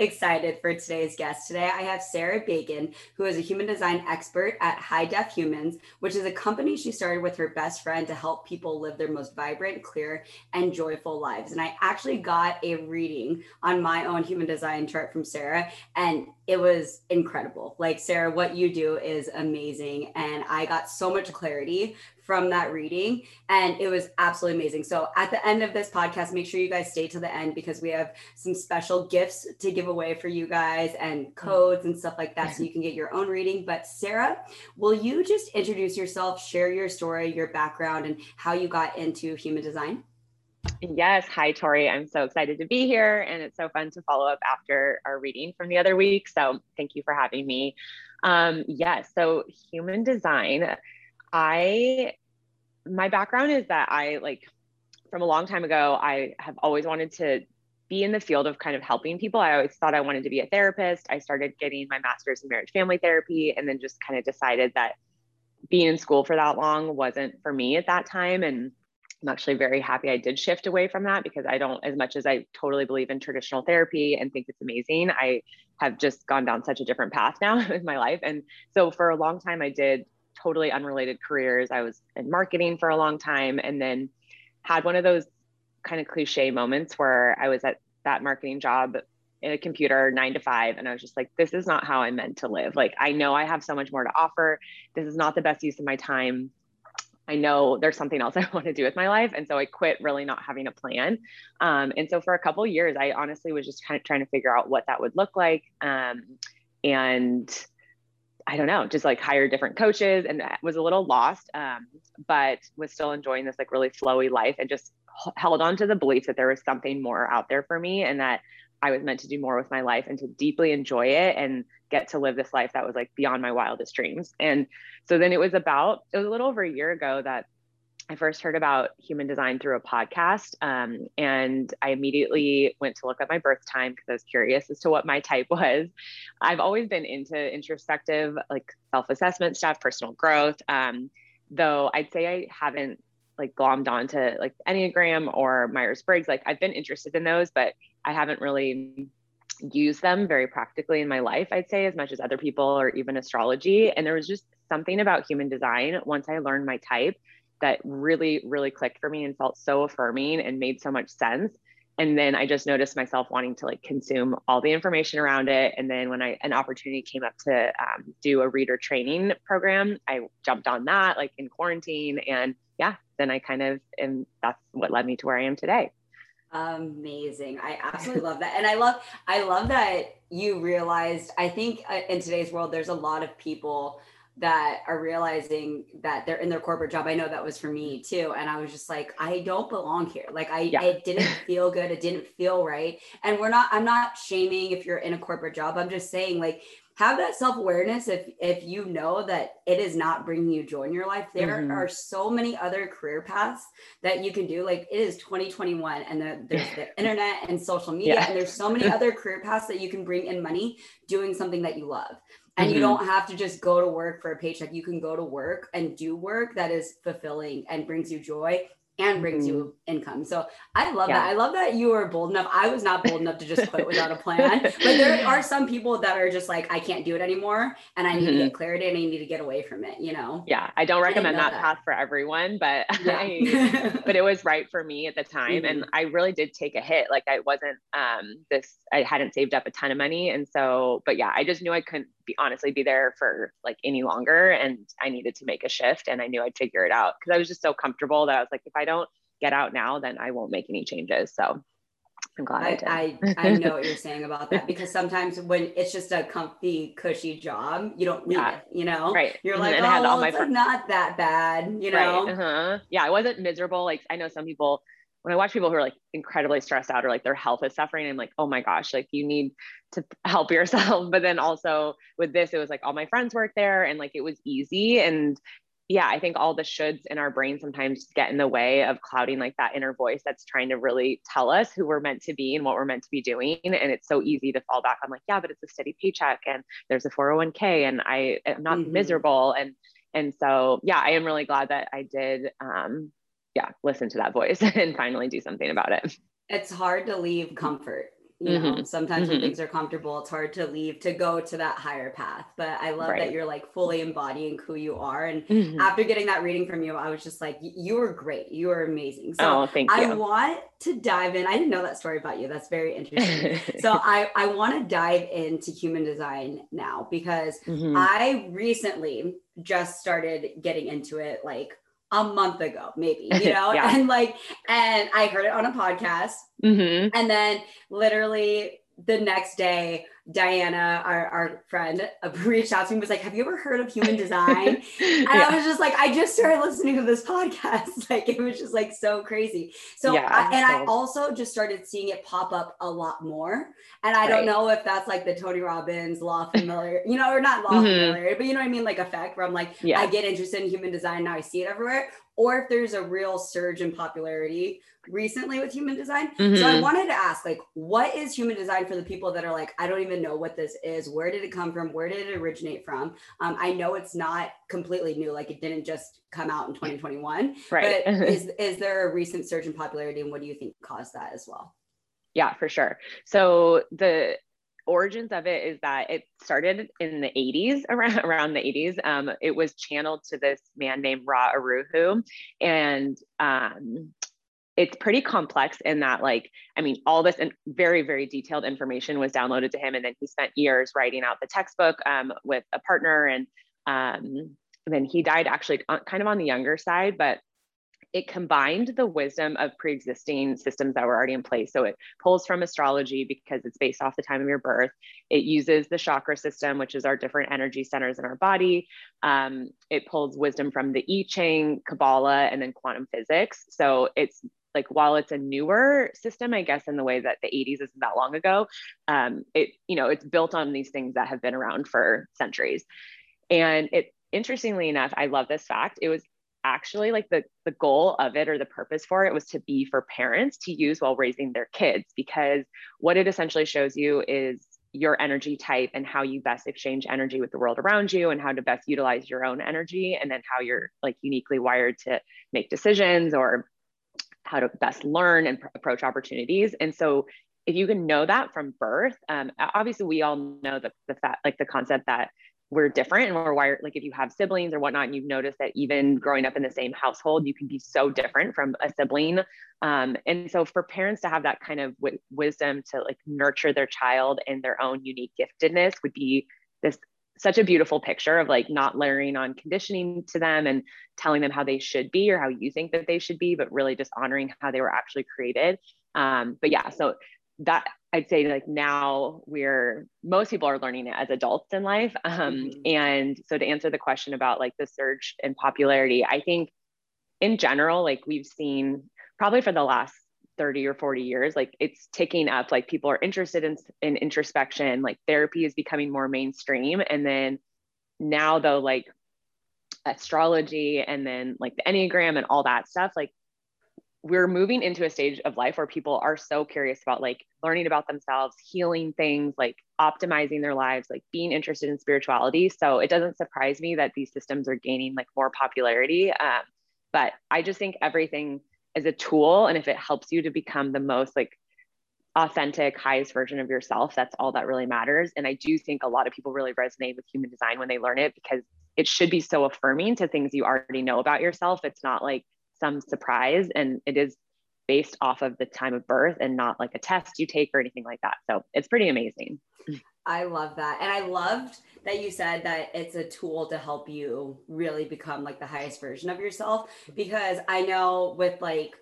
excited for today's guest. Today, I have Sara Bacon, who is a human design expert at High Def Humans, which is a company she started with her best friend to help people live their most vibrant, clear, and joyful lives. And I actually got a reading on my own human design chart from Sara, and it was incredible. Like, Sara, what you do is amazing. And I got so much clarity from that reading and it was absolutely amazing. So at the end of this podcast, make sure you guys stay to the end because we have some special gifts to give away for you guys and codes and stuff like that so you can get your own reading. But Sara, will you just introduce yourself, share your story, your background and how you got into human design? Yes. Hi, Tori. I'm so excited to be here. And it's so fun to follow up after our reading from the other week. So thank you for having me. Um, yes. So, human design, I my background is that I like from a long time ago, I have always wanted to be in the field of kind of helping people. I always thought I wanted to be a therapist. I started getting my master's in marriage family therapy and then just kind of decided that being in school for that long wasn't for me at that time. And I'm actually very happy I did shift away from that because I don't, as much as I totally believe in traditional therapy and think it's amazing, I have just gone down such a different path now in my life. And so for a long time, I did totally unrelated careers. I was in marketing for a long time and then had one of those kind of cliche moments where I was at that marketing job in a computer nine to five. And I was just like, this is not how I'm meant to live. Like, I know I have so much more to offer. This is not the best use of my time. I know there's something else I want to do with my life. And so I quit really not having a plan. Um, and so for a couple years, I honestly was just kind of trying to figure out what that would look like. Um, and I don't know, just like hire different coaches and was a little lost, um, but was still enjoying this like really flowy life and just held on to the belief that there was something more out there for me and that I was meant to do more with my life and to deeply enjoy it and get to live this life that was like beyond my wildest dreams. And so then it was about, it was a little over a year ago that I first heard about human design through a podcast. Um, and I immediately went to look up my birth time because I was curious as to what my type was. I've always been into introspective, like self assessment stuff, personal growth. Um, though I'd say I haven't like glommed onto like Enneagram or Myers Briggs. Like I've been interested in those, but I haven't really used them very practically in my life, I'd say, as much as other people or even astrology. And there was just something about human design once I learned my type that really, really clicked for me and felt so affirming and made so much sense. And then I just noticed myself wanting to like consume all the information around it. And then when I an opportunity came up to um, do a reader training program, I jumped on that like in quarantine. And yeah, then I kind of and that's what led me to where I am today. Amazing. I absolutely love that. And I love I love that you realized I think uh, in today's world there's a lot of people that are realizing that they're in their corporate job. I know that was for me too. And I was just like, I don't belong here. Like I yeah. it didn't feel good. It didn't feel right. And we're not, I'm not shaming if you're in a corporate job. I'm just saying like have that self-awareness if if you know that it is not bringing you joy in your life there mm-hmm. are so many other career paths that you can do like it is 2021 and the, there's the internet and social media yeah. and there's so many other career paths that you can bring in money doing something that you love and mm-hmm. you don't have to just go to work for a paycheck you can go to work and do work that is fulfilling and brings you joy and brings mm-hmm. you income. So I love yeah. that. I love that you were bold enough. I was not bold enough to just quit without a plan. But there are some people that are just like, I can't do it anymore. And I need mm-hmm. to get mm-hmm. clarity and I need to get away from it, you know? Yeah. I don't recommend I that, that, path for everyone, but yeah. I, but it was right for me at the time. Mm-hmm. And I really did take a hit. Like I wasn't um this, I hadn't saved up a ton of money. And so, but yeah, I just knew I couldn't be honestly be there for like any longer. And I needed to make a shift and I knew I'd figure it out because I was just so comfortable that I was like, if I don't get out now, then I won't make any changes. So I'm glad I, I, I, know what you're saying about that because sometimes when it's just a comfy, cushy job, you don't need yeah. it, you know? Right. You're like, and oh, I had all my it's like not that bad, you know? Right. Uh-huh. Yeah, I wasn't miserable. Like I know some people when I watch people who are like incredibly stressed out or like their health is suffering, I'm like, oh my gosh, like you need to help yourself. But then also with this, it was like all my friends work there and like it was easy. And yeah, I think all the shoulds in our brain sometimes get in the way of clouding like that inner voice that's trying to really tell us who we're meant to be and what we're meant to be doing. And it's so easy to fall back on like, yeah, but it's a steady paycheck and there's a 401k and I am not mm-hmm. miserable. And and so yeah, I am really glad that I did um yeah, listen to that voice and finally do something about it. It's hard to leave comfort you know mm-hmm. sometimes mm-hmm. when things are comfortable it's hard to leave to go to that higher path but i love right. that you're like fully embodying who you are and mm-hmm. after getting that reading from you i was just like you were great you were amazing so oh, thank you. i want to dive in i didn't know that story about you that's very interesting so i i want to dive into human design now because mm-hmm. i recently just started getting into it like a month ago, maybe, you know, yeah. and like, and I heard it on a podcast. Mm-hmm. And then literally the next day, Diana, our, our friend, uh, reached out to me was like, Have you ever heard of human design? and yeah. I was just like, I just started listening to this podcast. Like, it was just like so crazy. So, yeah, I, and I also just started seeing it pop up a lot more. And I right. don't know if that's like the Tony Robbins law familiar, you know, or not law mm-hmm. familiar, but you know what I mean? Like, effect where I'm like, yeah. I get interested in human design. Now I see it everywhere or if there's a real surge in popularity recently with human design. Mm-hmm. So I mm-hmm. wanted to ask, like, what is human design for the people that are like, I don't even know what this is. Where did it come from? Where did it originate from? Um, I know it's not completely new, like it didn't just come out in 2021. Right. But is is there a recent surge in popularity, and what do you think caused that as well? Yeah, for sure. So the origins of it is that it started in the 80s around around the 80s um, it was channeled to this man named ra uru hu and um, it's pretty complex in that like i mean all this and very very detailed information was downloaded to him. And then he spent years writing out the textbook um, with a partner. And um, then he died actually kind of on the younger side but it combined the wisdom of pre-existing systems that were already in place. So it pulls from astrology because it's based off the time of your birth. It uses the chakra system, which is our different energy centers in our body. Um, it pulls wisdom from the I Ching, Kabbalah, and then quantum physics. So it's like while it's a newer system, I guess in the way that the 80s isn't that long ago, um, it you know it's built on these things that have been around for centuries. And it interestingly enough, I love this fact. It was actually like the the goal of it or the purpose for it was to be for parents to use while raising their kids because what it essentially shows you is your energy type and how you best exchange energy with the world around you and how to best utilize your own energy and then how you're like uniquely wired to make decisions or how to best learn and pr- approach opportunities. And so if you can know that from birth um, obviously we all know the, the fact like the concept that we're different and we're wired like if you have siblings or whatnot and you've noticed that even growing up in the same household you can be so different from a sibling. Um, and so for parents to have that kind of w- wisdom to like nurture their child and their own unique giftedness would be this such a beautiful picture of like not layering on conditioning to them and telling them how they should be or how you think that they should be but really just honoring how they were actually created. Um, but yeah so that I'd say like now we're most people are learning it as adults in life. Um, mm-hmm. And so to answer the question about like the surge in popularity, I think in general, like we've seen probably for the last 30 or 40 years, like it's ticking up. Like people are interested in, in introspection, like therapy is becoming more mainstream. And then now though, like astrology and then like the Enneagram and all that stuff, like we're moving into a stage of life where people are so curious about like learning about themselves, healing things, like optimizing their lives, like being interested in spirituality. So it doesn't surprise me that these systems are gaining like more popularity. Um, but I just think everything is a tool. And if it helps you to become the most like authentic, highest version of yourself, that's all that really matters. And I do think a lot of people really resonate with human design when they learn it because it should be so affirming to things you already know about yourself. It's not like, some surprise and it is based off of the time of birth and not like a test you take or anything like that. So it's pretty amazing. I love that. And I loved that you said that it's a tool to help you really become like the highest version of yourself because I know with like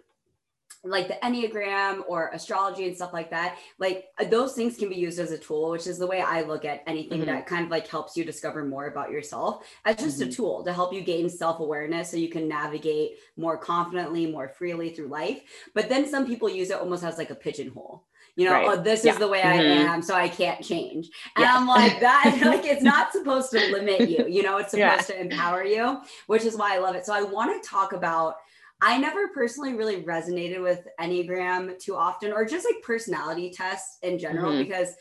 like the enneagram or astrology and stuff like that like uh, those things can be used as a tool which is the way i look at anything mm-hmm. that kind of like helps you discover more about yourself as just mm-hmm. a tool to help you gain self-awareness so you can navigate more confidently more freely through life but then some people use it almost as like a pigeonhole you know, right. oh, this yeah. is the way mm-hmm. I am, so I can't change. And yeah. I'm like, that, like, it's not supposed to limit you, you know, it's supposed yeah. to empower you, which is why I love it. So I want to talk about I never personally really resonated with Enneagram too often or just like personality tests in general mm-hmm. because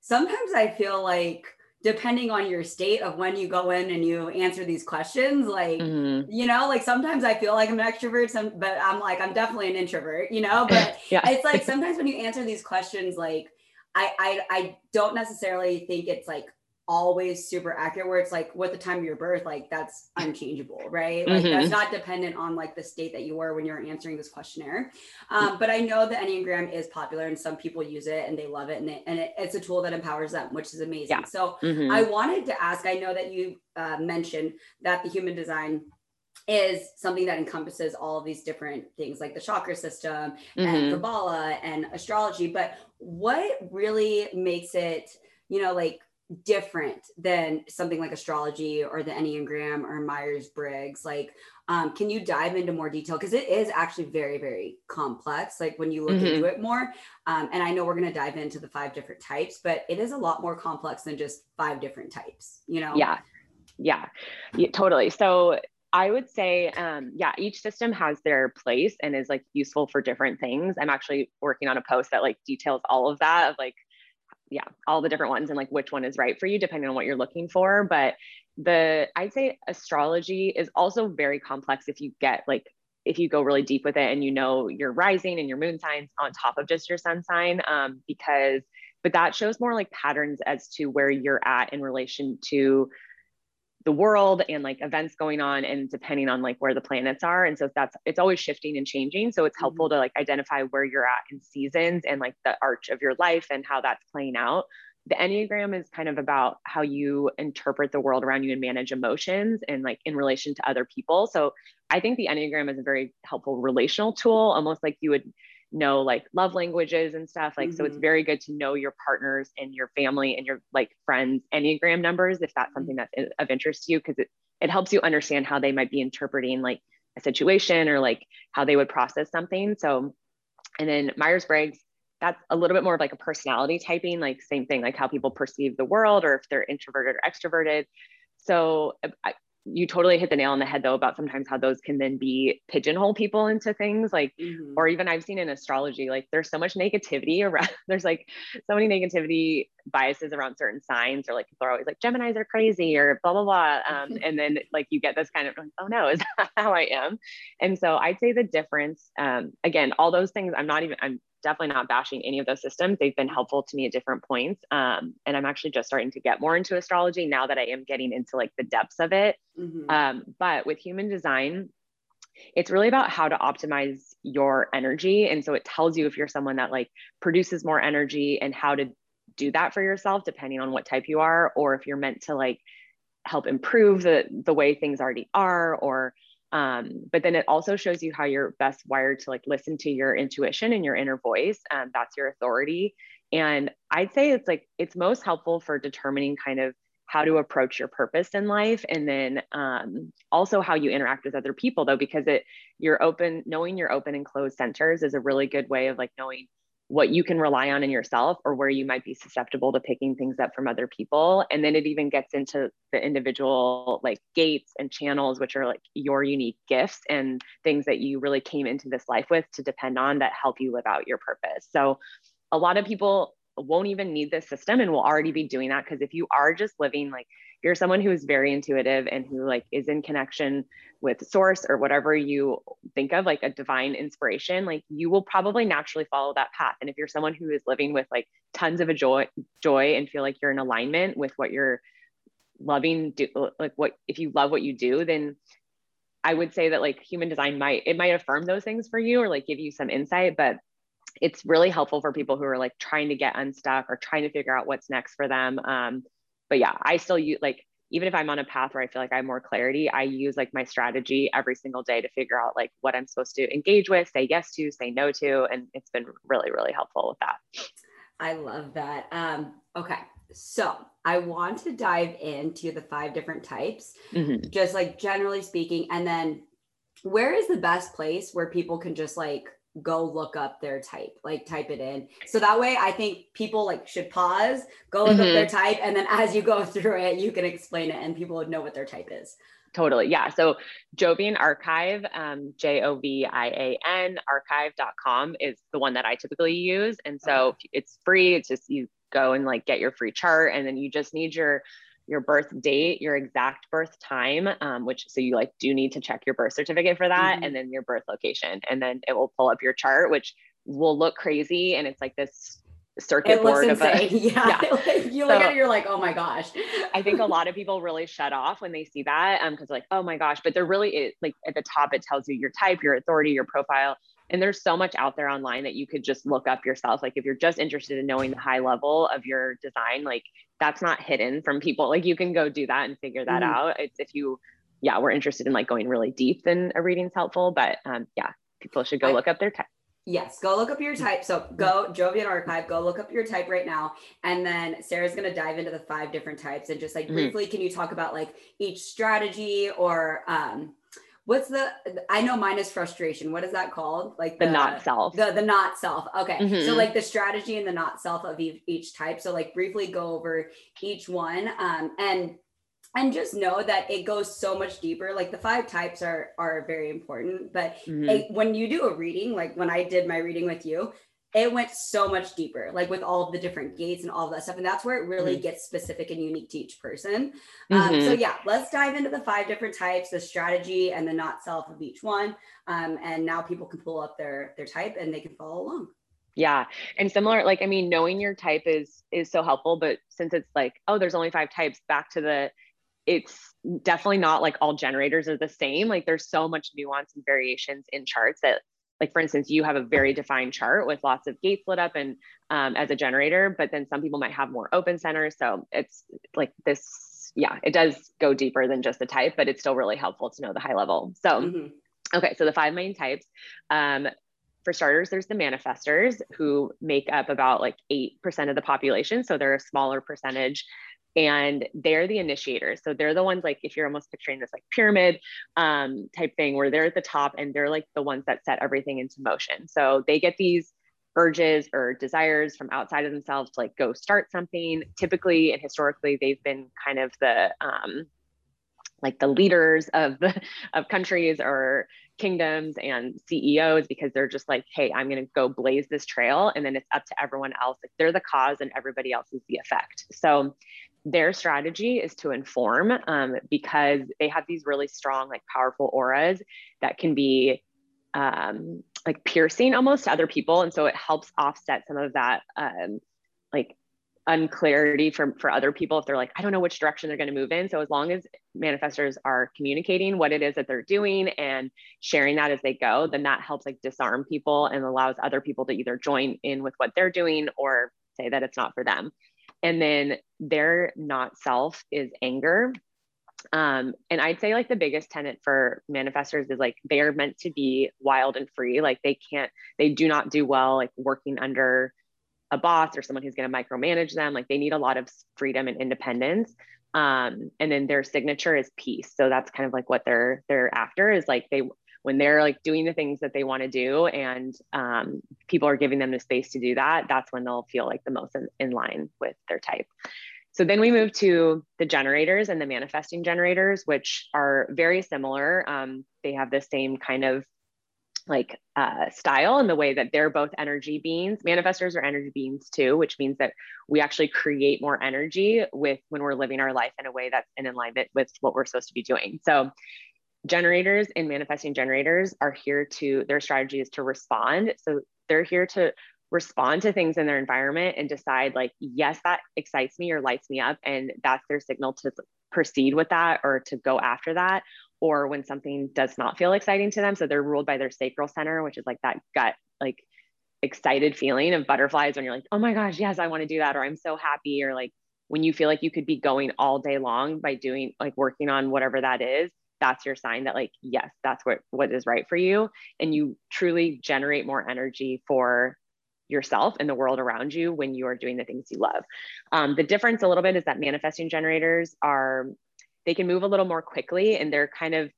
sometimes I feel like depending on your state of when you go in and you answer these questions like mm-hmm. you know like sometimes i feel like i'm an extrovert some but i'm like i'm definitely an introvert you know but yeah. it's like sometimes when you answer these questions like I, I i don't necessarily think it's like always super accurate where it's like what the time of your birth like that's unchangeable right like mm-hmm. that's not dependent on like the state that you were when you're answering this questionnaire um, but i know the enneagram is popular and some people use it and they love it and, they, and it, it's a tool that empowers them which is amazing yeah. so mm-hmm. i wanted to ask i know that you uh, mentioned that the human design is something that encompasses all of these different things like the chakra system mm-hmm. and kabbalah and astrology but what really makes it you know like different than something like astrology or the enneagram or myers-briggs like um, can you dive into more detail? Because it is actually very very complex like when you look mm-hmm. into it more um, and i know we're going to dive into the five different types but it is a lot more complex than just five different types you know? Yeah. Yeah, yeah totally. So I would say, um, yeah, each system has their place and is like useful for different things. I'm actually working on a post that like details all of that of like yeah, all the different ones and like which one is right for you depending on what you're looking for. But the I'd say astrology is also very complex if you get like if you go really deep with it and you know your rising and your moon signs on top of just your sun sign um, because but that shows more like patterns as to where you're at in relation to the world and like events going on and depending on like where the planets are. And so that's it's always shifting and changing. So it's helpful mm-hmm. to like identify where you're at in seasons and like the arch of your life and how that's playing out. The enneagram is kind of about how you interpret the world around you and manage emotions and like in relation to other people. So i think the enneagram is a very helpful relational tool almost like you would know like love languages and stuff like mm-hmm. so it's mm-hmm. very good to know your partners and your family and your like friends enneagram numbers if that's something mm-hmm. that's of interest to you because it, it helps you understand how they might be interpreting like a situation or like how they would process something so and then myers-briggs that's a little bit more of like a personality typing like same thing like how people perceive the world or if they're introverted or extroverted so I, you totally hit the nail on the head though about sometimes how those can then be pigeonhole people into things like mm-hmm. or even i've seen in astrology like there's so much negativity around there's like so many negativity biases around certain signs or like people are always like geminis are crazy or blah blah blah um, and then like you get this kind of oh no is that how i am and so i'd say the difference um, again all those things i'm not even i'm definitely not bashing any of those systems. They've been helpful to me at different points. Um, and I'm actually just starting to get more into astrology now that I am getting into like the depths of it. Mm-hmm. Um, but with human design, it's really about how to optimize your energy. And so it tells you if you're someone that like produces more energy and how to do that for yourself, depending on what type you are, or if you're meant to like help improve the the way things already are, or um, but then it also shows you how you're best wired to like listen to your intuition and your inner voice. Um, that's your authority. And I'd say it's like it's most helpful for determining kind of how to approach your purpose in life and then um, also how you interact with other people though because it you're open knowing your open and closed centers is a really good way of like knowing what you can rely on in yourself or where you might be susceptible to picking things up from other people. And then it even gets into the individual like gates and channels which are like your unique gifts and things that you really came into this life with to depend on that help you live out your purpose. So a lot of people won't even need this system and will already be doing that because if you are just living like you're someone who is very intuitive and who like is in connection with source or whatever you think of like a divine inspiration like you will probably naturally follow that path. And if you're someone who is living with like tons of a joy joy and feel like you're in alignment with what you're loving do like what if you love what you do then i would say that like human design might it might affirm those things for you or like give you some insight but it's really helpful for people who are like trying to get unstuck or trying to figure out what's next for them um, but yeah i still use like even if I'm on a path where I feel like I have more clarity, I use like my strategy every single day to figure out like what I'm supposed to engage with, say yes to, say no to. And it's been really, really helpful with that. I love that. Um, okay. So I want to dive into the five different types, mm-hmm. just like generally speaking. And then where is the best place where people can just like go look up their type, like type it in. So that way I think people like should pause, go look mm-hmm. up their mm-hmm. type, and then as you go through it, you can explain it and people would know what their type is. Totally. Yeah. So Jovian Archive, um, J O V I A N archive.com is the one that I typically use. And so okay. it's free. It's just you go and like get your free chart and then you just need your your birth date, your exact birth time, um, which so you like do need to check your birth certificate for that, mm-hmm. and then your birth location, and then it will pull up your chart, which will look crazy, and it's like this circuit board of a yeah, yeah. you look so, at it you're like oh my gosh i think a lot of people really shut off when they see that um because like oh my gosh but there really is like at the top it tells you your type your authority your profile and there's so much out there online that you could just look up yourself like if you're just interested in knowing the high level of your design like that's not hidden from people like you can go do that and figure that mm out it's if you yeah we're interested in like going really deep then a reading's helpful but um yeah people should go I, look up their type Yes, go look up your type. So go Jovian Archive, go look up your type right now. And then Sara's going to dive into the five different types and just like mm-hmm. briefly, can you talk about like each strategy or um, what's the i know mine is frustration. What is that called? Like the, the not self. The the not self. Okay. Mm-hmm. so like the strategy and the not self of each, each type. So like briefly go over each one um and and just know that it goes so much deeper. Like the five types are are very important but mm-hmm. it, when you do a reading like when i did my reading with you it went so much deeper, like with all of the different gates and all of that stuff. And that's where it really mm-hmm. gets specific and unique to each person. Um, mm-hmm. So, yeah, let's dive into the five different types, the strategy and the not self of each one. Um, and now people can pull up their their type and they can follow along. Yeah. And similar, like, I mean, knowing your type is is so helpful, but since it's like, oh, there's only five types, back to the it's definitely not like all generators are the same. Like there's so much nuance and variations in charts that like for instance you have a very defined chart with lots of gates lit up and um, as a generator but then some people might have more open centers. So it's like this yeah it does go deeper than just the type but it's still really helpful to know the high level. So mm-hmm. okay so the five main types um, for starters there's the manifestors who make up about like 8% of the population. So they're a smaller percentage and they're the initiators so they're the ones like if you're almost picturing this like pyramid um, type thing where they're at the top and they're like the ones that set everything into motion so they get these urges or desires from outside of themselves to like go start something typically and historically they've been kind of the um, like the leaders of the, of countries or kingdoms and CEOs because they're just like, hey, I'm going to go blaze this trail. And then it's up to everyone else. Like they're the cause and everybody else is the effect. So their strategy is to inform um, because they have these really strong, like powerful auras that can be um, like piercing almost to other people. And so it helps offset some of that um, like unclarity for, for other people if they're like, I don't know which direction they're going to move in. So as long as manifestors are communicating what it is that they're doing and sharing that as they go, then that helps like disarm people and allows other people to either join in with what they're doing or say that it's not for them. And then their not self is anger. Um, and I'd say like the biggest tenet for manifestors is like they are meant to be wild and free. Like they can't, they do not do well like working under a boss or someone who's going to micromanage them. Like they need a lot of freedom and independence. Um, and then their signature is peace. So that's kind of like what they're they're after is like they when they're like doing the things that they want to do and um, people are giving them the space to do that that's when they'll feel like the most in, in line with their type so then we move to the generators and the manifesting generators which are very similar um, they have the same kind of like uh, style and the way that they're both energy beings. Manifestors are energy beings too, which means that we actually create more energy with when we're living our life in a way that's in alignment with what we're supposed to be doing. So generators and manifesting generators are here to their strategy is to respond. So they're here to respond to things in their environment and decide like yes that excites me or lights me up and that's their signal to proceed with that or to go after that or when something does not feel exciting to them. So they're ruled by their sacral center which is like that gut like excited feeling of butterflies when you're like oh my gosh yes i want to do that or i'm so happy or like when you feel like you could be going all day long by doing like working on whatever that is that's your sign that like yes that's what what is right for you. And you truly generate more energy for yourself and the world around you when you are doing the things you love. Um, the difference a little bit is that manifesting generators are they can move a little more quickly and they're kind of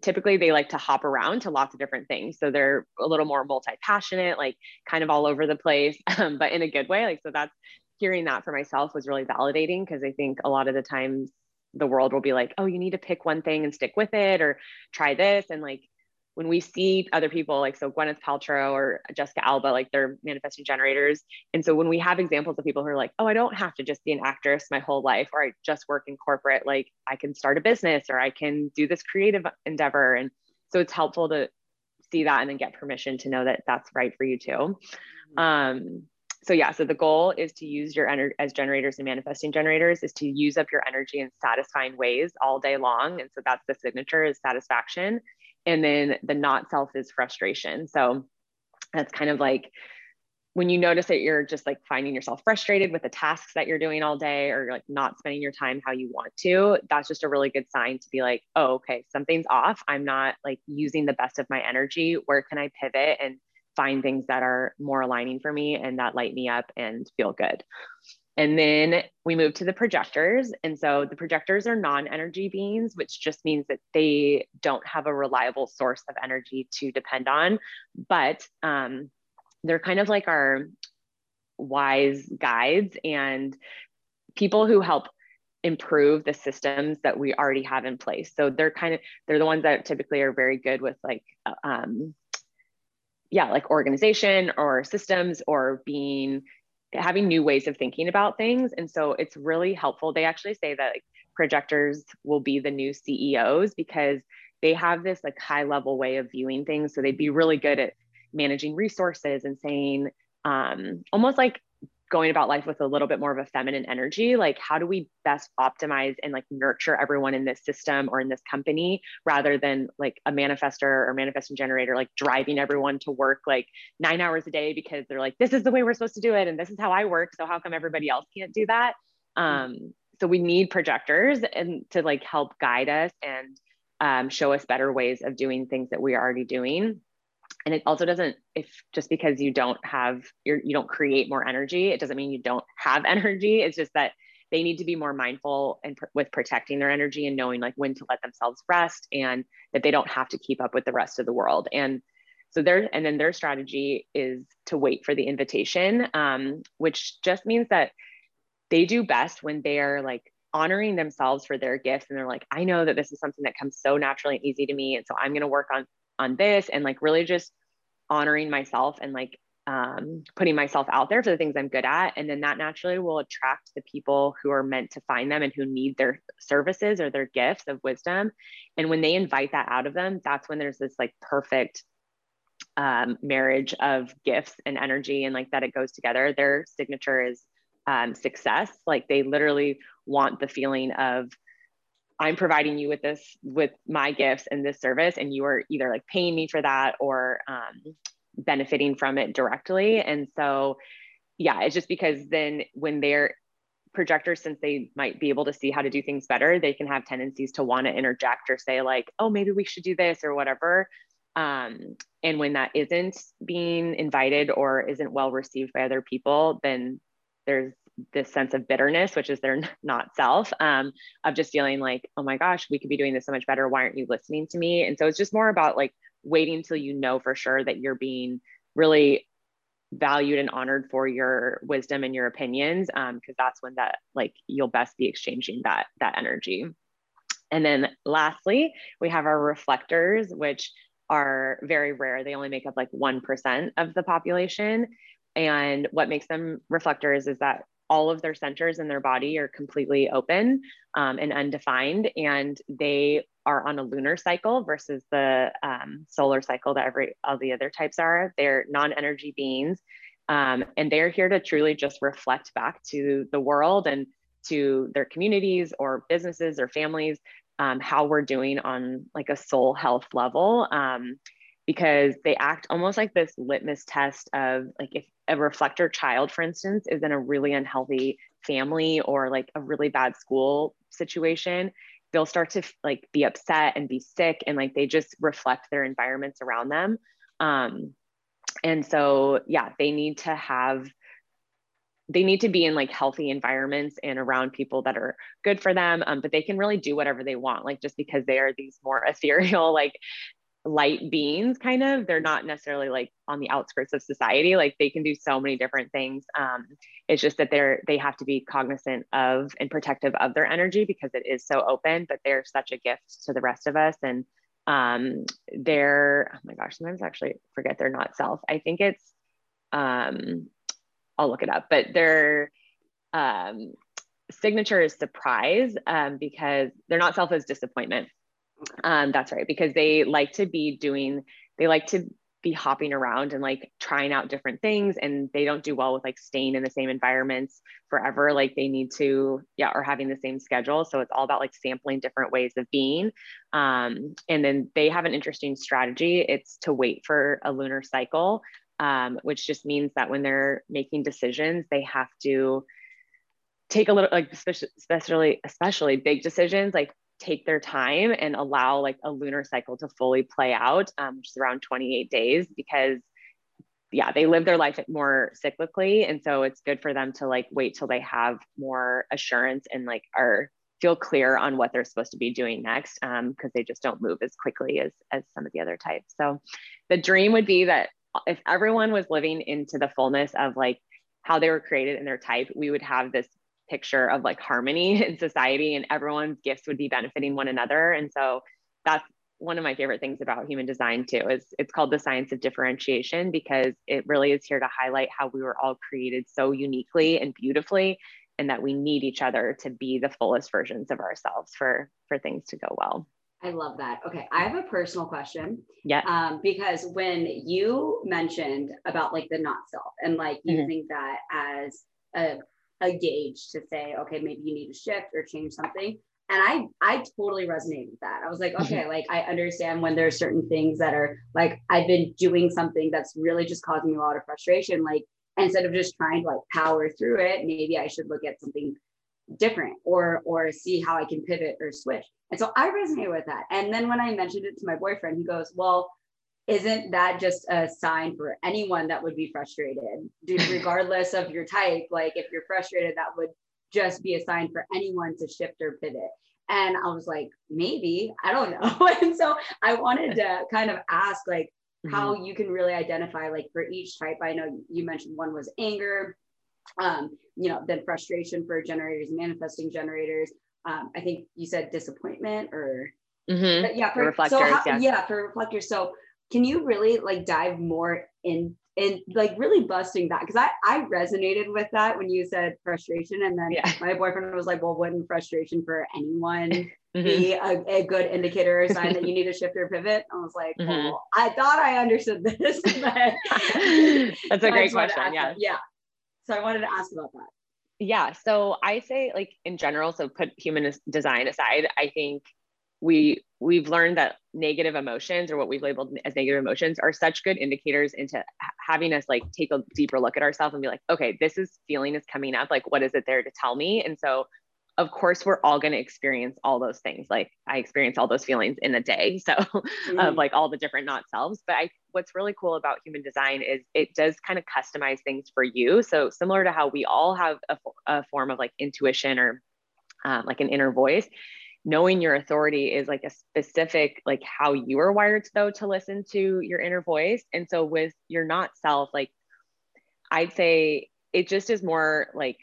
typically they like to hop around to lots of different things. So they're a little more multi-passionate like kind of all over the place um, but in a good way. Like so that's hearing that for myself was really validating because i think a lot of the times the world will be like oh you need to pick one thing and stick with it or try this and like when we see other people like so Gwyneth Paltrow or Jessica Alba, like they're manifesting generators. And so when we have examples of people who are like, oh, I don't have to just be an actress my whole life, or I just work in corporate, like I can start a business or I can do this creative endeavor. And so it's helpful to see that and then get permission to know that that's right for you too. Mm-hmm. Um, so yeah, so the goal is to use your energy as generators and manifesting generators is to use up your energy in satisfying ways all day long. And so that's the signature is satisfaction. And then the not self is frustration. So that's kind of like when you notice that you're just like finding yourself frustrated with the tasks that you're doing all day or like not spending your time how you want to, that's just a really good sign to be like, oh, okay, something's off. I'm not like using the best of my energy. Where can I pivot and find things that are more aligning for me and that light me up and feel good? And then we move to the projectors. And so the projectors are non energy beings, which just means that they don't have a reliable source of energy to depend on. But um, they're kind of like our wise guides and people who help improve the systems that we already have in place. So they're kind of, they're the ones that typically are very good with like, uh, um, yeah, like organization or systems or being having new ways of thinking about things. And so it's really helpful. They actually say that like, projectors will be the new CEOs because they have this like high level way of viewing things. So they'd be really good at managing resources and saying um, almost like going about life with a little bit more of a feminine energy like how do we best optimize and like nurture everyone in this system or in this company rather than like a manifestor or manifesting generator like driving everyone to work like nine hours a day because they're like this is the way we're supposed to do it and this is how i work so how come everybody else can't do that? Um, so we need projectors and to like help guide us and um, show us better ways of doing things that we are already doing and it also doesn't if just because you don't have you're, you don't create more energy it doesn't mean you don't have energy. It's just that they need to be more mindful and pr- with protecting their energy and knowing like when to let themselves rest and that they don't have to keep up with the rest of the world. And so their and then their strategy is to wait for the invitation um, which just means that they do best when they are like honoring themselves for their gifts and they're like i know that this is something that comes so naturally and easy to me and so i'm going to work on on this and like really just honoring myself and like um, putting myself out there for the things I'm good at. And then that naturally will attract the people who are meant to find them and who need their services or their gifts of wisdom. And when they invite that out of them, that's when there's this like perfect um, marriage of gifts and energy and like that it goes together. Their signature is um, success. Like they literally want the feeling of, I'm providing you with this, with my gifts and this service, and you are either like paying me for that or um, benefiting from it directly. And so, yeah, it's just because then when they're projectors, since they might be able to see how to do things better, they can have tendencies to want to interject or say, like, oh, maybe we should do this or whatever. Um, and when that isn't being invited or isn't well received by other people, then there's this sense of bitterness, which is their not self, um, of just feeling like, oh my gosh, we could be doing this so much better. Why aren't you listening to me? And so it's just more about like waiting until you know for sure that you're being really valued and honored for your wisdom and your opinions, because um, that's when that like you'll best be exchanging that that energy. And then lastly, we have our reflectors, which are very rare. They only make up like 1% of the population. And what makes them reflectors is that all of their centers in their body are completely open um, and undefined, and they are on a lunar cycle versus the um, solar cycle that every all the other types are. They're non-energy beings, um, and they're here to truly just reflect back to the world and to their communities or businesses or families um, how we're doing on like a soul health level. Because they act almost like this litmus test of like if a reflector child, for instance, is in a really unhealthy family or like a really bad school situation, they'll start to like be upset and be sick and like they just reflect their environments around them. Um, and so, yeah, they need to have they need to be in like healthy environments and around people that are good for them um, but they can really do whatever they want like just because they are these more ethereal like light beings kind of. They're not necessarily like on the outskirts of society. Like they can do so many different things. Um, it's just that they're they have to be cognizant of and protective of their energy because it is so open but they're such a gift to the rest of us. And um, they're oh my gosh sometimes I actually forget their not self. I think it's um, i'll look it up but their um, signature is surprise um, because their not self as disappointment um, that's right, because they like to be doing, they like to be hopping around and like trying out different things and they don't do well with like staying in the same environments forever like they need to yeah or having the same schedule. So it's all about like sampling different ways of being. Um, and then they have an interesting strategy. It's to wait for a lunar cycle um, which just means that when they're making decisions they have to take a little like especially especially big decisions like take their time and allow like a lunar cycle to fully play out, um, which is around 28 days, because yeah, they live their life more cyclically. And so it's good for them to like wait till they have more assurance and like are feel clear on what they're supposed to be doing next because um, they just don't move as quickly as, as some of the other types. So the dream would be that if everyone was living into the fullness of like how they were created in their type, we would have this picture of like harmony in society and everyone's gifts would be benefiting one another. And so that's one of my favorite things about human design too is it's called the science of differentiation because it really is here to highlight how we were all created so uniquely and beautifully and that we need each other to be the fullest versions of ourselves for for things to go well I love that. Okay, I have a personal question. Yeah. Um, because when you mentioned about like the not self and like mm-hmm. using that as a a gauge to say, okay, maybe you need to shift or change something. And I I totally resonate with that. I was like, mm-hmm. okay, like I understand when there's certain things that are like I've been doing something that's really just causing me a lot of frustration. Like instead of just trying to like power through it, maybe I should look at something different or or see how I can pivot or switch. And so I resonate with that. And then when I mentioned it to my boyfriend, he goes, Well, isn't that just a sign for anyone that would be frustrated regardless of your type like if you're frustrated that would just be a sign for anyone to shift or pivot and i was like maybe i don't know and so i wanted to kind of ask like mm-hmm. how you can really identify like for each type i know you mentioned one was anger um you know then frustration for generators manifesting generators um i think you said disappointment or mm-hmm. yeah for, reflectors so how, yeah. yeah for reflectors so can you really like dive more in in like really busting that because I I resonated with that when you said frustration and then yeah. my boyfriend was like well wouldn't frustration for anyone mm-hmm. be a, a, good indicator or sign that you need to shift or pivot I was like mm-hmm. well I thought I understood this but that's a great question yeah yeah so I wanted to ask about that yeah so I say like in general so put human design aside I think we we've learned that negative emotions or what we've labeled as negative emotions are such good indicators into having us like take a deeper look at ourselves and be like okay this is feeling is coming up. Like what is it there to tell me? And so of course we're all going to experience all those things. Like i experience all those feelings in a day. So mm-hmm. of like all the different not selves. But i what's really cool about human design is it does kind of customize things for you. So similar to how we all have a, a form of like intuition or um, like an inner voice knowing your authority is like a specific like how you are wired though to listen to your inner voice. And so with your not self like i'd say it just is more like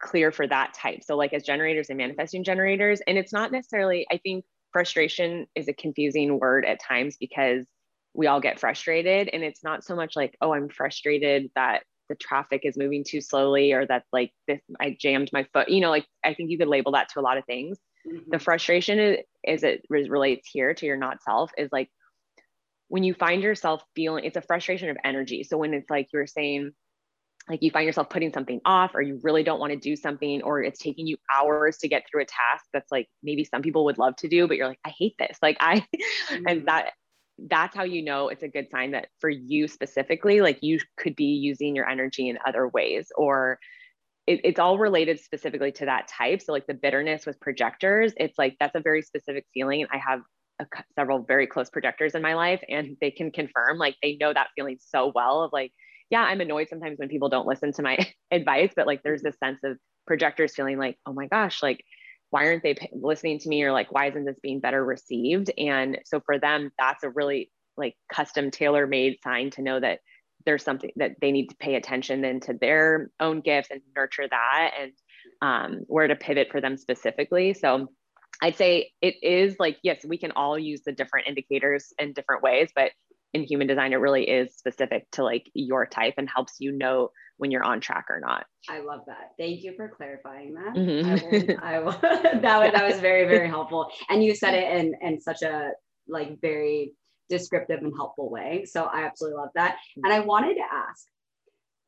clear for that type. So like as generators and manifesting generators and it's not necessarily i think frustration is a confusing word at times because we all get frustrated and it's not so much like oh i'm frustrated that the traffic is moving too slowly or that like this i jammed my foot you know like i think you could label that to a lot of things Mm-hmm. The frustration is, is it relates here to your not self is like when you find yourself feeling it's a frustration of energy. So when it's like you're saying, like you find yourself putting something off or you really don't want to do something or it's taking you hours to get through a task that's like maybe some people would love to do but you're like i hate this like i mm-hmm. and that that's how you know it's a good sign that for you specifically, like you could be using your energy in other ways or it, it's all related specifically to that type. So like the bitterness with projectors, it's like that's a very specific feeling. I have a, several very close projectors in my life and they can confirm like they know that feeling so well of like yeah i'm annoyed sometimes when people don't listen to my advice but like there's this sense of projectors feeling like oh my gosh like why aren't they listening to me or like why isn't this being better received and so for them that's a really like custom tailor made sign to know that there's something that they need to pay attention then to their own gifts and nurture that and um, where to pivot for them specifically so i'd say it is like yes we can all use the different indicators in different ways but in human design it really is specific to like your type and helps you know when you're on track or not. I love that. Thank you for clarifying that. Mm-hmm. I will, I will, that, was, that was very, very helpful. And you said it in, in such a like very descriptive and helpful way. So I absolutely love that. Hmm. And I wanted to ask,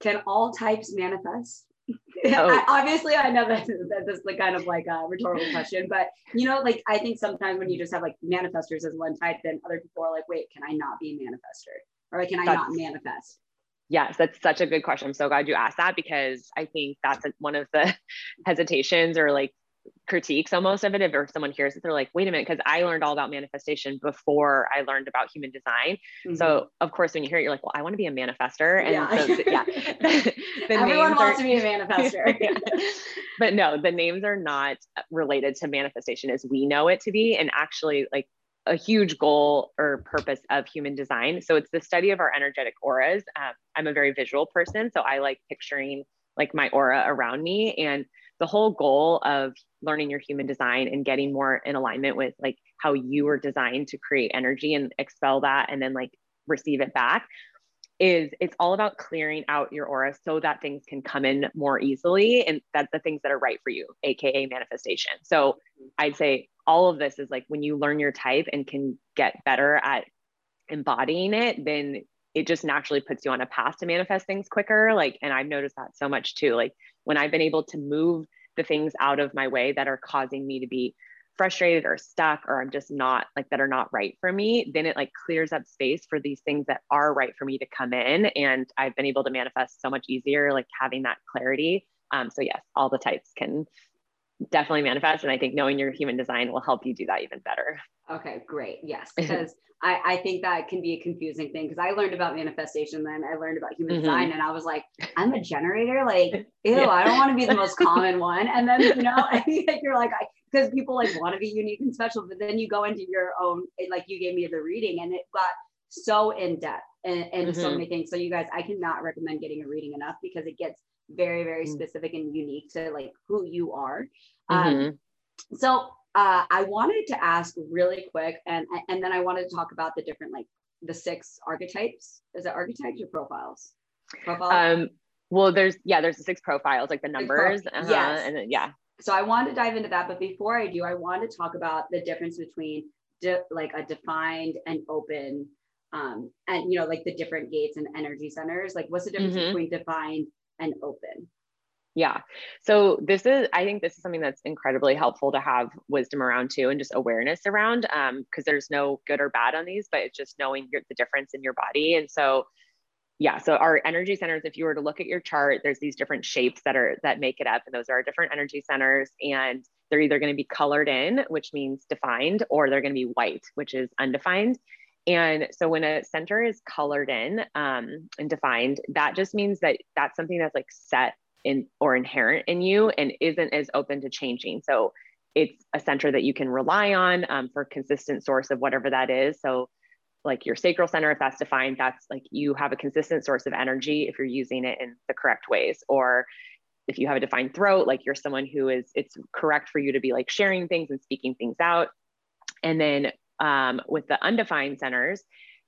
can all types manifest? Oh. I, obviously, I know that, that this is the kind of like a rhetorical question, but you know, like I think sometimes when you just have like manifestors as one type, then other people are like, wait, can I not be a manifestor? Or like, can I That's, not manifest? Yes, that's such a good question. I'm so glad you asked that because I think that's one of the hesitations or like critiques almost of it. If someone hears it, they're like, wait a minute, because I learned all about manifestation before I learned about human design. Mm-hmm. So of course, when you hear it, you're like, well, I want to be a manifestor. And yeah, so, yeah. the, the everyone wants are, to be a manifestor. yeah. But no, the names are not related to manifestation as we know it to be. And actually, like a huge goal or purpose of human design. So it's the study of our energetic auras. Um, I'm a very visual person, so I like picturing like my aura around me. And the whole goal of learning your human design and getting more in alignment with like how you were designed to create energy and expel that and then like receive it back is it's all about clearing out your aura so that things can come in more easily and that the things that are right for you aka manifestation. So i'd say all of this is like when you learn your type and can get better at embodying it, then it just naturally puts you on a path to manifest things quicker. Like, and I've noticed that so much too. Like, when I've been able to move the things out of my way that are causing me to be frustrated or stuck or I'm just not like that are not right for me, then it like clears up space for these things that are right for me to come in. And I've been able to manifest so much easier, like having that clarity. Um, so yes, all the types can definitely manifest. And I think knowing your human design will help you do that even better. Okay, great. Yes, because I, I think that can be a confusing thing because I learned about manifestation, then I learned about human mm-hmm. design, and I was like, I'm a generator. Like, ew, yeah. I don't want to be the most common one. And then, you know, you're like, I because people like want to be unique and special, but then you go into your own, like you gave me the reading, and it got so in depth and, and mm-hmm. so many things. So, you guys, I cannot recommend getting a reading enough because it gets very very mm. specific and unique to like who you are um, mm-hmm. um, so uh, i wanted to ask really quick and and then i wanted to talk about the different like the six archetypes is it archetypes or profiles profiles um well there's yeah there's the six profiles like the numbers uh-huh, yes. and then yeah so i wanted to dive into that but before i do i want to talk about the difference between de- like a defined and open um, and you know like the different gates and energy centers like what's the difference mm-hmm. between defined and open. Yeah. So this is, I think this is something that's incredibly helpful to have wisdom around too, and just awareness around, Um, because um, there's no good or bad on these, but it's just knowing your, the difference in your body. And so, yeah. So our energy centers, if you were to look at your chart, there's these different shapes that are that make it up, and those are our different energy centers, and they're either going to be colored in, which means defined, or they're going to be white, which is undefined. And so when a center is colored in um, and defined, that just means that that's something that's like set in or inherent in you and isn't as open to changing. So it's a center that you can rely on um, for consistent source of whatever that is. So like your sacral center, if that's defined, that's like you have a consistent source of energy if you're using it in the correct ways. Or if you have a defined throat, like you're someone who is, it's correct for you to be like sharing things and speaking things out. And then um, with the undefined centers,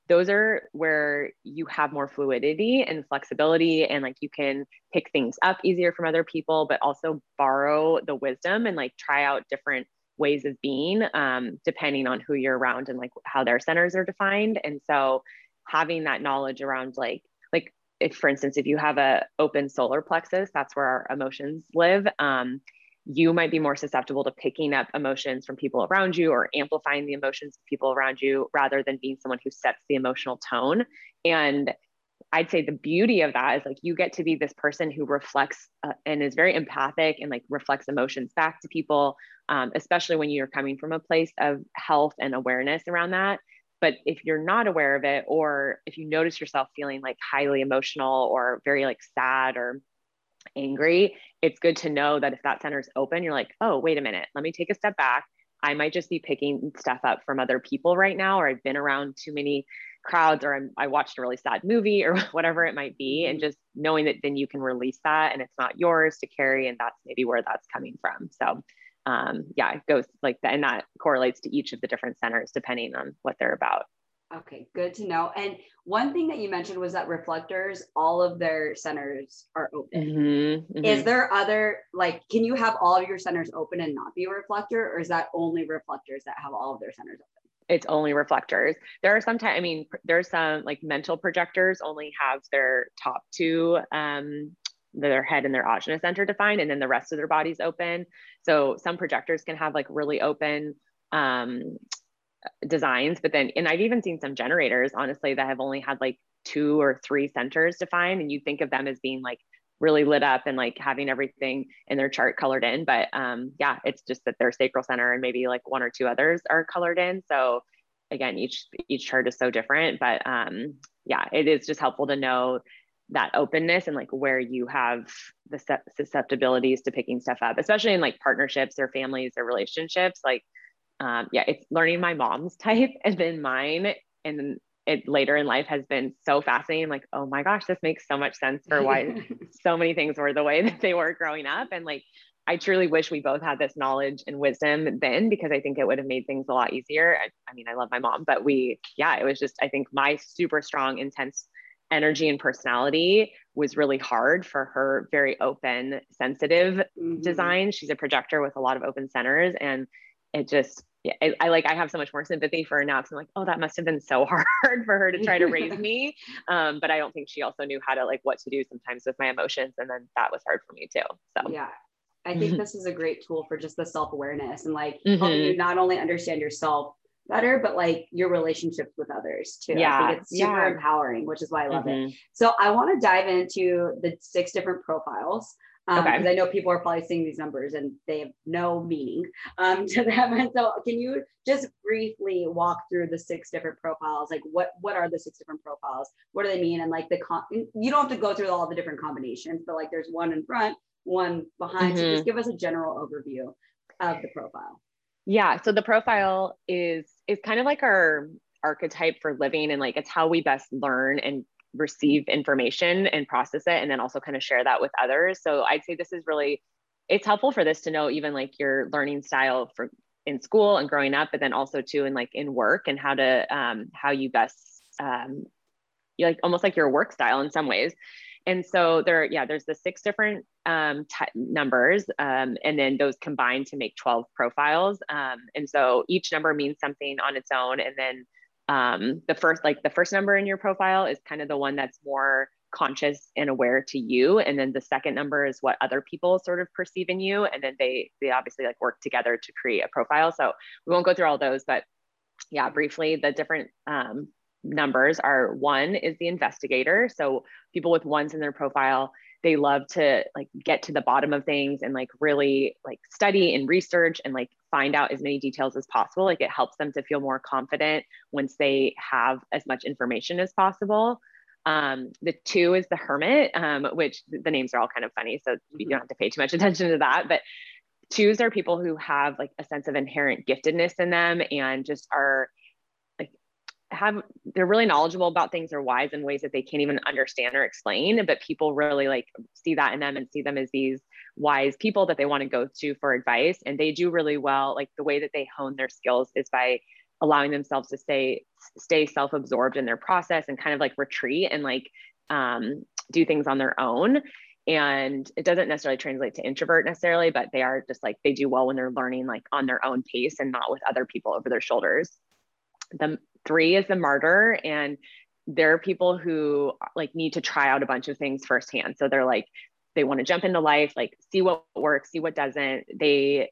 those are where you have more fluidity and flexibility and like you can pick things up easier from other people but also borrow the wisdom and like try out different ways of being um, depending on who you're around and like how their centers are defined. And so having that knowledge around like like if for instance if you have a open solar plexus that's where our emotions live um, you might be more susceptible to picking up emotions from people around you or amplifying the emotions of people around you rather than being someone who sets the emotional tone. And I'd say the beauty of that is like you get to be this person who reflects uh, and is very empathic and like reflects emotions back to people, um, especially when you're coming from a place of health and awareness around that. But if you're not aware of it, or if you notice yourself feeling like highly emotional or very like sad or angry, it's good to know that if that center is open, you're like, oh, wait a minute, let me take a step back. I might just be picking stuff up from other people right now, or I've been around too many crowds, or I'm, I watched a really sad movie, or whatever it might be. And mm-hmm. just knowing that then you can release that and it's not yours to carry. And that's maybe where that's coming from. So, um, yeah, it goes like that. And that correlates to each of the different centers depending on what they're about. Okay, good to know. And one thing that you mentioned was that reflectors, all of their centers are open. Mm-hmm, mm-hmm. Is there other, like, can you have all of your centers open and not be a reflector, or is that only reflectors that have all of their centers open? It's only reflectors. There are sometimes, I mean, there's some like mental projectors only have their top two, um, their head and their ajna center defined, and then the rest of their body's open. So some projectors can have like really open um, designs, but then, and I've even seen some generators, honestly, that have only had like two or three centers defined. And you think of them as being like really lit up and like having everything in their chart colored in. But um, yeah, it's just that their sacral center and maybe like one or two others are colored in. So again, each each chart is so different. But um, yeah, it is just helpful to know that openness and like where you have the susceptibilities to picking stuff up, especially in like partnerships or families or relationships. Like um, yeah, it's learning my mom's type and then mine. And then it later in life has been so fascinating. Like, oh my gosh, this makes so much sense for why so many things were the way that they were growing up. And like, I truly wish we both had this knowledge and wisdom then because I think it would have made things a lot easier. I, I mean, I love my mom, but we, yeah, it was just, I think my super strong, intense energy and personality was really hard for her very open, sensitive mm-hmm. design. She's a projector with a lot of open centers. And it just I, I, like I have so much more sympathy for her now. Cause I'm like, oh, that must have been so hard for her to try to raise me. Um, but I don't think she also knew how to like what to do sometimes with my emotions. And then that was hard for me too. So yeah. I think this is a great tool for just the self-awareness and like mm-hmm. you not only understand yourself better, but like your relationships with others too. Yeah. I think it's super yeah. empowering, which is why I love mm-hmm. it. So I want to dive into the six different profiles um, okay. Because I know people are probably seeing these numbers and they have no meaning um, to them. And so, can you just briefly walk through the six different profiles? Like, what what are the six different profiles? What do they mean? And like the con- you don't have to go through all the different combinations, but like there's one in front, one behind. Mm-hmm. So just mm-hmm. give us a general overview of the profile. Yeah. So the profile is is kind of like our archetype for living and like it's how we best learn and receive information and process it and then also kind of share that with others. So i'd say this is really it's helpful for this to know even like your learning style for in school and growing up but then also too in like in work and how to um, how you best um, you like almost like your work style in some ways. And so there yeah there's the six different um, t- numbers um, and then those combine to make 12 profiles. Um, and so each number means something on its own and then um, the first like the first number in your profile is kind of the one that's more conscious and aware to you. And then the second number is what other people sort of perceive in you. And then they they obviously like work together to create a profile. So we won't go through all those but yeah briefly the different um, numbers are one is the investigator. So people with ones in their profile they love to like get to the bottom of things and like really like study and research and like find out as many details as possible like it helps them to feel more confident once they have as much information as possible. Um, the two is the hermit um, which the names are all kind of funny so you don't have to pay too much attention to that but twos are people who have like a sense of inherent giftedness in them and just are have they're really knowledgeable about things or wise in ways that they can't even understand or explain but people really like see that in them and see them as these wise people that they want to go to for advice and they do really well like the way that they hone their skills is by allowing themselves to stay stay self-absorbed in their process and kind of like retreat and like um, do things on their own. And it doesn't necessarily translate to introvert necessarily but they are just like they do well when they're learning like on their own pace and not with other people over their shoulders. The three is the martyr and there are people who like need to try out a bunch of things firsthand so they're like they want to jump into life, like see what works, see what doesn't. They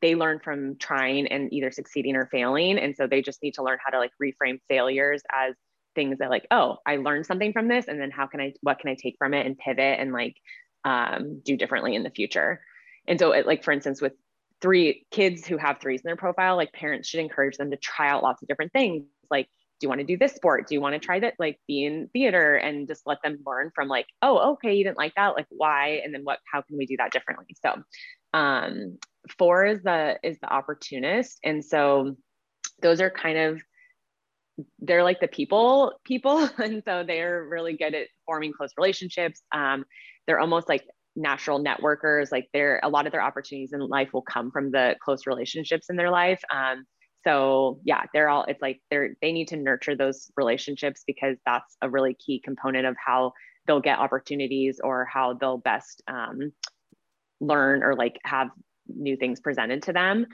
they learn from trying and either succeeding or failing. And so they just need to learn how to like reframe failures as things that like, oh, I learned something from this. And then how can I, what can I take from it and pivot and like um, do differently in the future? And so it, like, for instance, with three kids who have threes in their profile, like parents should encourage them to try out lots of different things. Like, do you want to do this sport? Do you want to try that? Like be in theater and just let them learn from like, oh, okay, you didn't like that. Like why? And then what, how can we do that differently? So um, four is the is the opportunist and so those are kind of they're like the people people and so they're really good at forming close relationships um, they're almost like natural networkers like they're a lot of their opportunities in life will come from the close relationships in their life um, so yeah they're all it's like they're they need to nurture those relationships because that's a really key component of how they'll get opportunities or how they'll best um, learn or like have new things presented to them.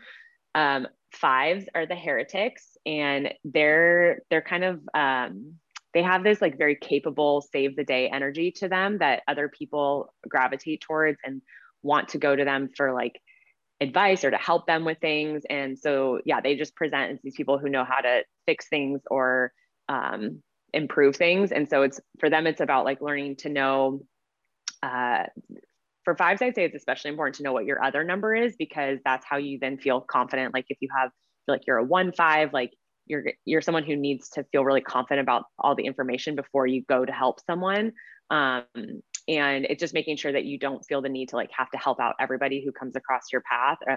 Um, fives are the heretics, and they're they're kind of um, they have this like very capable save the day energy to them that other people gravitate towards and want to go to them for like advice or to help them with things. And so yeah, they just present as these people who know how to fix things or um, improve things. And so it's for them, it's about like learning to know uh, for fives, I'd say it's especially important to know what your other number is because that's how you then feel confident. Like if you have feel like you're a one five, like you're you're someone who needs to feel really confident about all the information before you go to help someone. Um, and it's just making sure that you don't feel the need to like have to help out everybody who comes across your path, uh,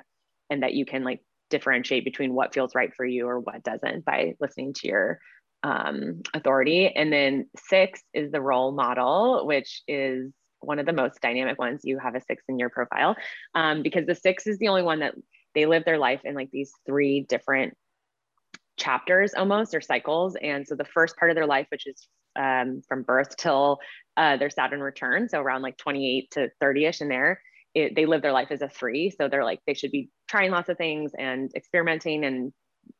and that you can like differentiate between what feels right for you or what doesn't by listening to your um, authority. And then six is the role model, which is one of the most dynamic ones. You have a six in your profile um, because the six is the only one that they live their life in like these three different chapters almost or cycles. And so the first part of their life, which is um, from birth till uh, their Saturn return, so around like 28 to 30 ish in there, it, they live their life as a three. So they're like, they should be trying lots of things and experimenting and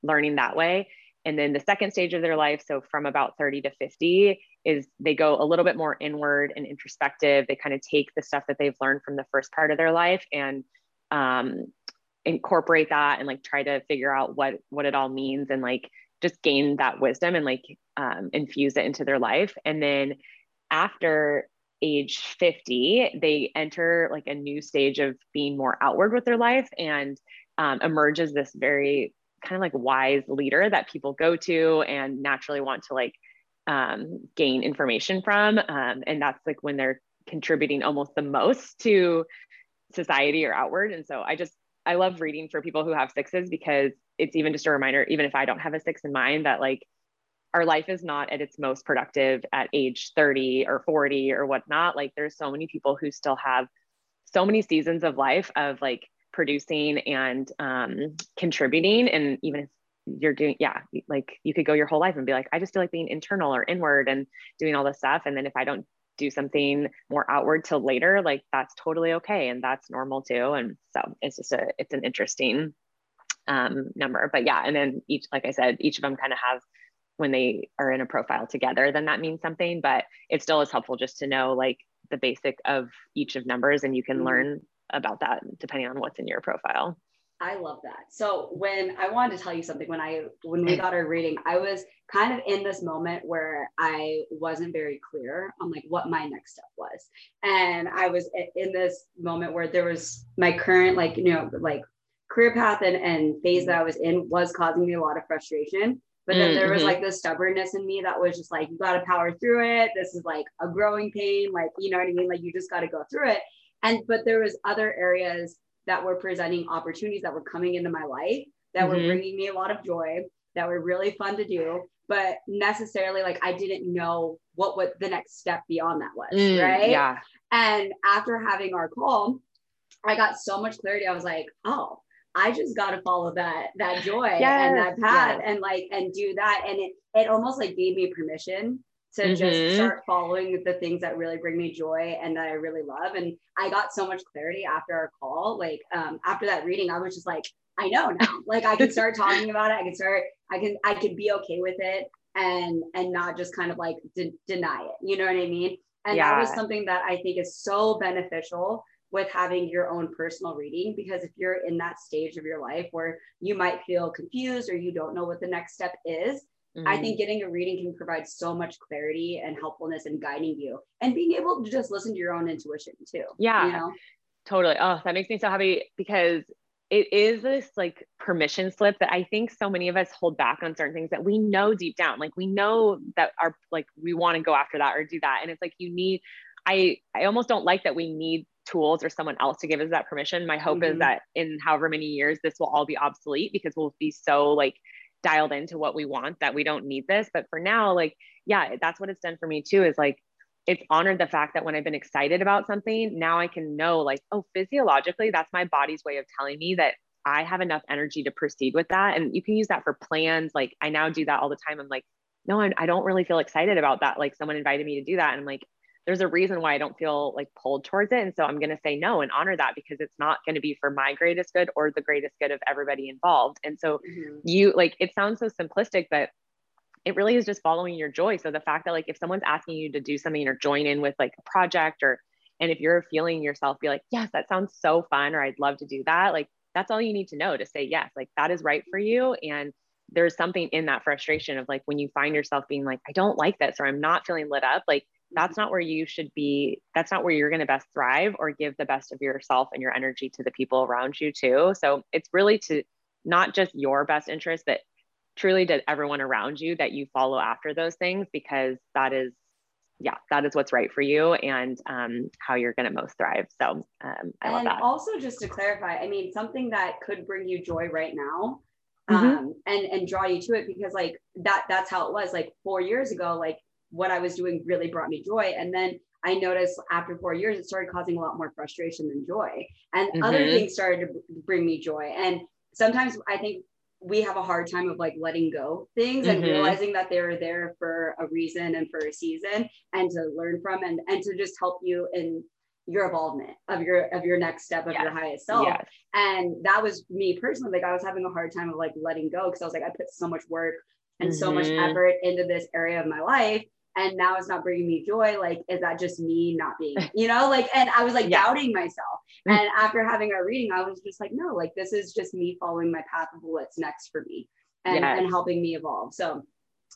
learning that way. And then the second stage of their life, so from about 30 to 50, is they go a little bit more inward and introspective. They kind of take the stuff that they've learned from the first part of their life and um, incorporate that and like try to figure out what what it all means and like just gain that wisdom and like um, infuse it into their life. And then after age 50, they enter like a new stage of being more outward with their life and um, emerge as this very kind of like wise leader that people go to and naturally want to like um, gain information from. Um, and that's like when they're contributing almost the most to society or outward. And so I just, I love reading for people who have sixes because it's even just a reminder, even if I don't have a six in mind, that like our life is not at its most productive at age 30 or 40 or whatnot. Like there's so many people who still have so many seasons of life of like producing and um, contributing. And even if you're doing, yeah, like you could go your whole life and be like, I just feel like being internal or inward and doing all this stuff. And then if I don't do something more outward till later, like that's totally okay. And that's normal too. And so it's just a, it's an interesting um, number. But yeah, and then each, like I said, each of them kind of have when they are in a profile together, then that means something. But it still is helpful just to know like the basic of each of numbers and you can mm-hmm. learn about that depending on what's in your profile. I love that. So when I wanted to tell you something, when I when we got our reading, I was kind of in this moment where I wasn't very clear on like what my next step was, and I was in this moment where there was my current like you know like career path and, and phase that I was in was causing me a lot of frustration. But then there was mm-hmm. like this stubbornness in me that was just like, you got to power through it. This is like a growing pain. Like, you know what I mean? Like, you just got to go through it and but there was other areas that were presenting opportunities that were coming into my life that mm-hmm. were bringing me a lot of joy that were really fun to do but necessarily like i didn't know what what the next step beyond that was mm, right yeah and after having our call i got so much clarity i was like oh I just got to follow that that joy yes, and that path yes. and like and do that and it it almost like gave me permission to mm-hmm. just start following the things that really bring me joy and that I really love. And I got so much clarity after our call. Like um, after that reading, I was just like, I know now. like I can start talking about it. I can start. I can. I can be okay with it and and not just kind of like de- deny it. You know what I mean? And yeah. that was something that I think is so beneficial with having your own personal reading because if you're in that stage of your life where you might feel confused or you don't know what the next step is mm-hmm. i think getting a reading can provide so much clarity and helpfulness and guiding you and being able to just listen to your own intuition too yeah you know? totally oh that makes me so happy because it is this like permission slip that I think so many of us hold back on certain things that we know deep down. Like we know that our like we want to go after that or do that. And it's like you need I I almost don't like that we need tools or someone else to give us that permission. My hope mm-hmm. is that in however many years this will all be obsolete because we'll be so like dialed into what we want that we don't need this. But for now, like, yeah, that's what it's done for me too, is like it's honored the fact that when I've been excited about something, now I can know like, oh, physiologically, that's my body's way of telling me that I have enough energy to proceed with that. And you can use that for plans. Like I now do that all the time. I'm like, no, I, I don't really feel excited about that. Like someone invited me to do that. And I'm like, there's a reason why I don't feel like pulled towards it. And so I'm going to say no and honor that because it's not going to be for my greatest good or the greatest good of everybody involved. And so mm-hmm. you like, it sounds so simplistic, but it really is just following your joy. So the fact that like, if someone's asking you to do something or join in with like a project or, and if you're feeling yourself be like, yes, that sounds so fun, or I'd love to do that. Like, that's all you need to know to say yes, like that is right for you. And there's something in that frustration of like when you find yourself being like, I don't like this, or I'm not feeling lit up, like that's not where you should be. That's not where you're going to best thrive or give the best of yourself and your energy to the people around you too. So it's really to not just your best interest but truly to everyone around you that you follow after those things because that is yeah that is what's right for you and um, how you're going to most thrive. So um, i and love that. also just to clarify i mean something that could bring you joy right now mm-hmm. um, and and draw you to it because like that that's how it was. Like four years ago like what I was doing really brought me joy. And then I noticed after four years, it started causing a lot more frustration than joy. And mm-hmm. other things started to bring me joy. And sometimes I think we have a hard time of like letting go things mm-hmm. and realizing that they were there for a reason and for a season and to learn from and, and to just help you in your involvement of your of your next step of yes. your highest self yes. and that was me personally like i was having a hard time of like letting go because i was like i put so much work and mm-hmm. so much mm-hmm. effort into this area of my life and now it's not bringing me joy like is that just me not being you know like and i was like yeah. doubting myself mm. and after having our reading i was just like no like this is just me following my path of what's next for me and, yes. and helping me evolve so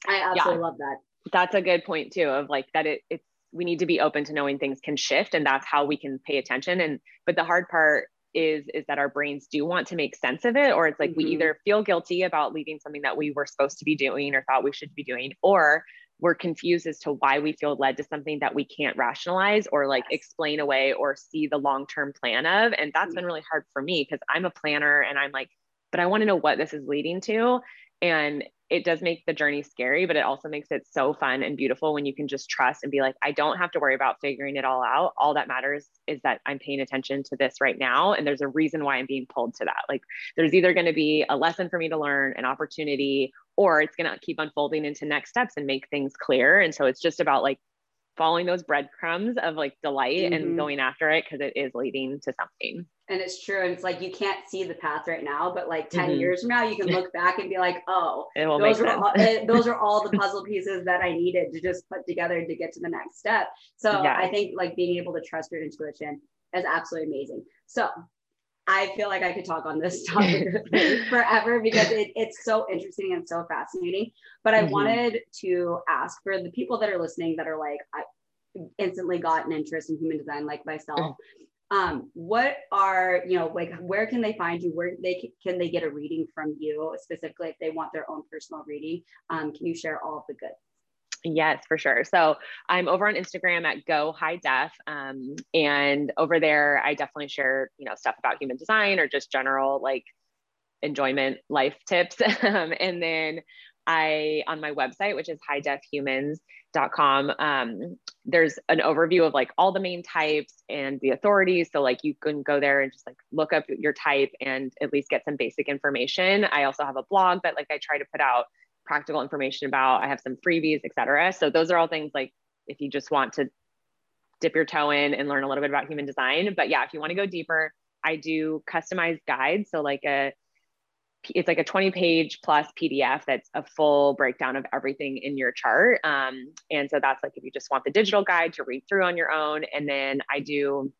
i absolutely yeah. love that that's a good point too of like that it, it's we need to be open to knowing things can shift and that's how we can pay attention and but the hard part is is that our brains do want to make sense of it or it's like mm-hmm. we either feel guilty about leaving something that we were supposed to be doing or thought we should be doing or we're confused as to why we feel led to something that we can't rationalize or like yes. explain away or see the long-term plan of and that's mm-hmm. been really hard for me because i'm a planner and i'm like but i want to know what this is leading to and it does make the journey scary, but it also makes it so fun and beautiful when you can just trust and be like, I don't have to worry about figuring it all out. All that matters is that I'm paying attention to this right now. And there's a reason why I'm being pulled to that. Like, there's either going to be a lesson for me to learn, an opportunity, or it's going to keep unfolding into next steps and make things clear. And so it's just about like following those breadcrumbs of like delight mm-hmm. and going after it because it is leading to something. And it's true. And it's like you can't see the path right now, but like 10 mm-hmm. years from now, you can look back and be like, oh, those are, all, eh, those are all the puzzle pieces that I needed to just put together to get to the next step. So yeah. I think like being able to trust your intuition is absolutely amazing. So I feel like I could talk on this topic forever because it, it's so interesting and so fascinating. But I mm-hmm. wanted to ask for the people that are listening that are like, I instantly got an interest in human design, like myself. Um, what are you know like where can they find you? Where they can they get a reading from you specifically if they want their own personal reading? Um, can you share all of the good? Yes, for sure. So I'm over on Instagram at Go High Def, um, and over there I definitely share you know stuff about human design or just general like enjoyment life tips. um, and then I on my website, which is highdefhumans.com, um, there's an overview of like all the main types and the authorities. So like you can go there and just like look up your type and at least get some basic information. I also have a blog that like I try to put out practical information about. I have some freebies, etc. So those are all things like if you just want to dip your toe in and learn a little bit about human design. But yeah, if you want to go deeper, I do customized guides. So like a it's like a 20 page plus PDF that's a full breakdown of everything in your chart. Um, and so that's like if you just want the digital guide to read through on your own. And then I do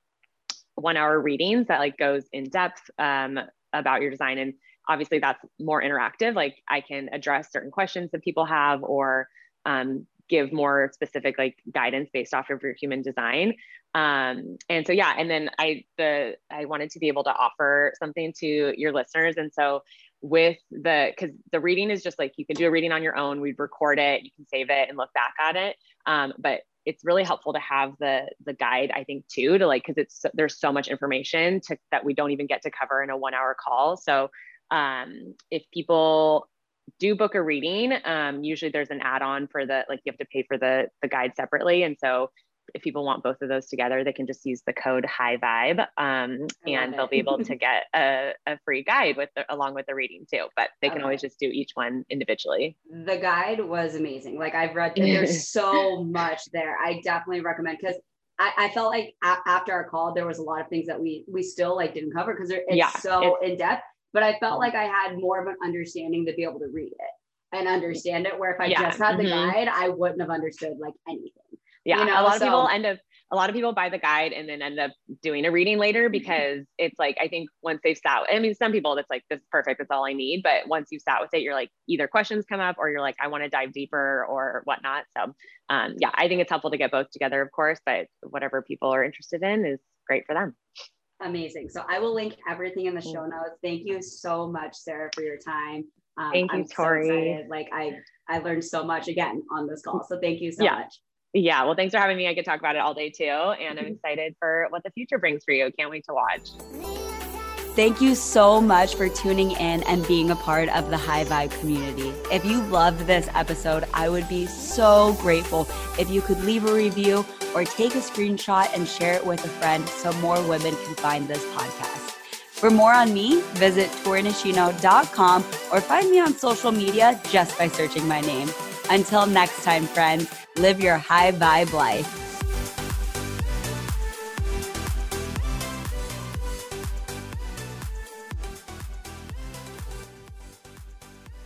one hour readings that like goes in depth um, about your design. And obviously that's more interactive. Like I can address certain questions that people have or um, give more specific like guidance based off of your human design. Um, and so yeah and then i the i wanted to be able to offer something to your listeners. And so with the because the reading is just like you can do a reading on your own. We'd record it. You can save it and look back at it. Um, but it's really helpful to have the the guide i think too to like because it's there's so much information to, that we don't even get to cover in a one hour call. So um, if people do book a reading, um, usually there's an add-on for the like you have to pay for the the guide separately, and so if people want both of those together, they can just use the code High Vibe, um, and they'll be able to get a, a free guide with the, along with the reading too. But they can okay. always just do each one individually. The guide was amazing. Like I've read, there's so much there. I definitely recommend because I, I, felt like a- after our call, there was a lot of things that we we still like didn't cover because it's yeah, so it's, in depth but I felt like I had more of an understanding to be able to read it and understand it. Where if I yeah. just had the mm-hmm. guide, I wouldn't have understood like anything. Yeah, you know? a lot so, of people end up a lot of people buy the guide and then end up doing a reading later mm-hmm. because it's like I think once they've sat. I mean, some people that's like this is perfect. That's all I need. But once you've sat with it, you're like either questions come up or you're like I want to dive deeper or whatnot. So um, yeah, I think it's helpful to get both together, of course. But whatever people are interested in is great for them. Amazing. So I will link everything in the show notes. Thank you so much, Sara, for your time. Um, thank you, I'm Tori. So like I, I learned so much again on this call. So thank you so yeah. much. Yeah. Well, thanks for having me. I could talk about it all day too. And I'm mm-hmm. excited for what the future brings for you. Can't wait to watch. Thank you so much for tuning in and being a part of the High Vibe community. If you loved this episode, I would be so grateful if you could leave a review or take a screenshot and share it with a friend so more women can find this podcast. For more on me, visit torinishino.com or find me on social media just by searching my name. Until next time, friends, live your high vibe life.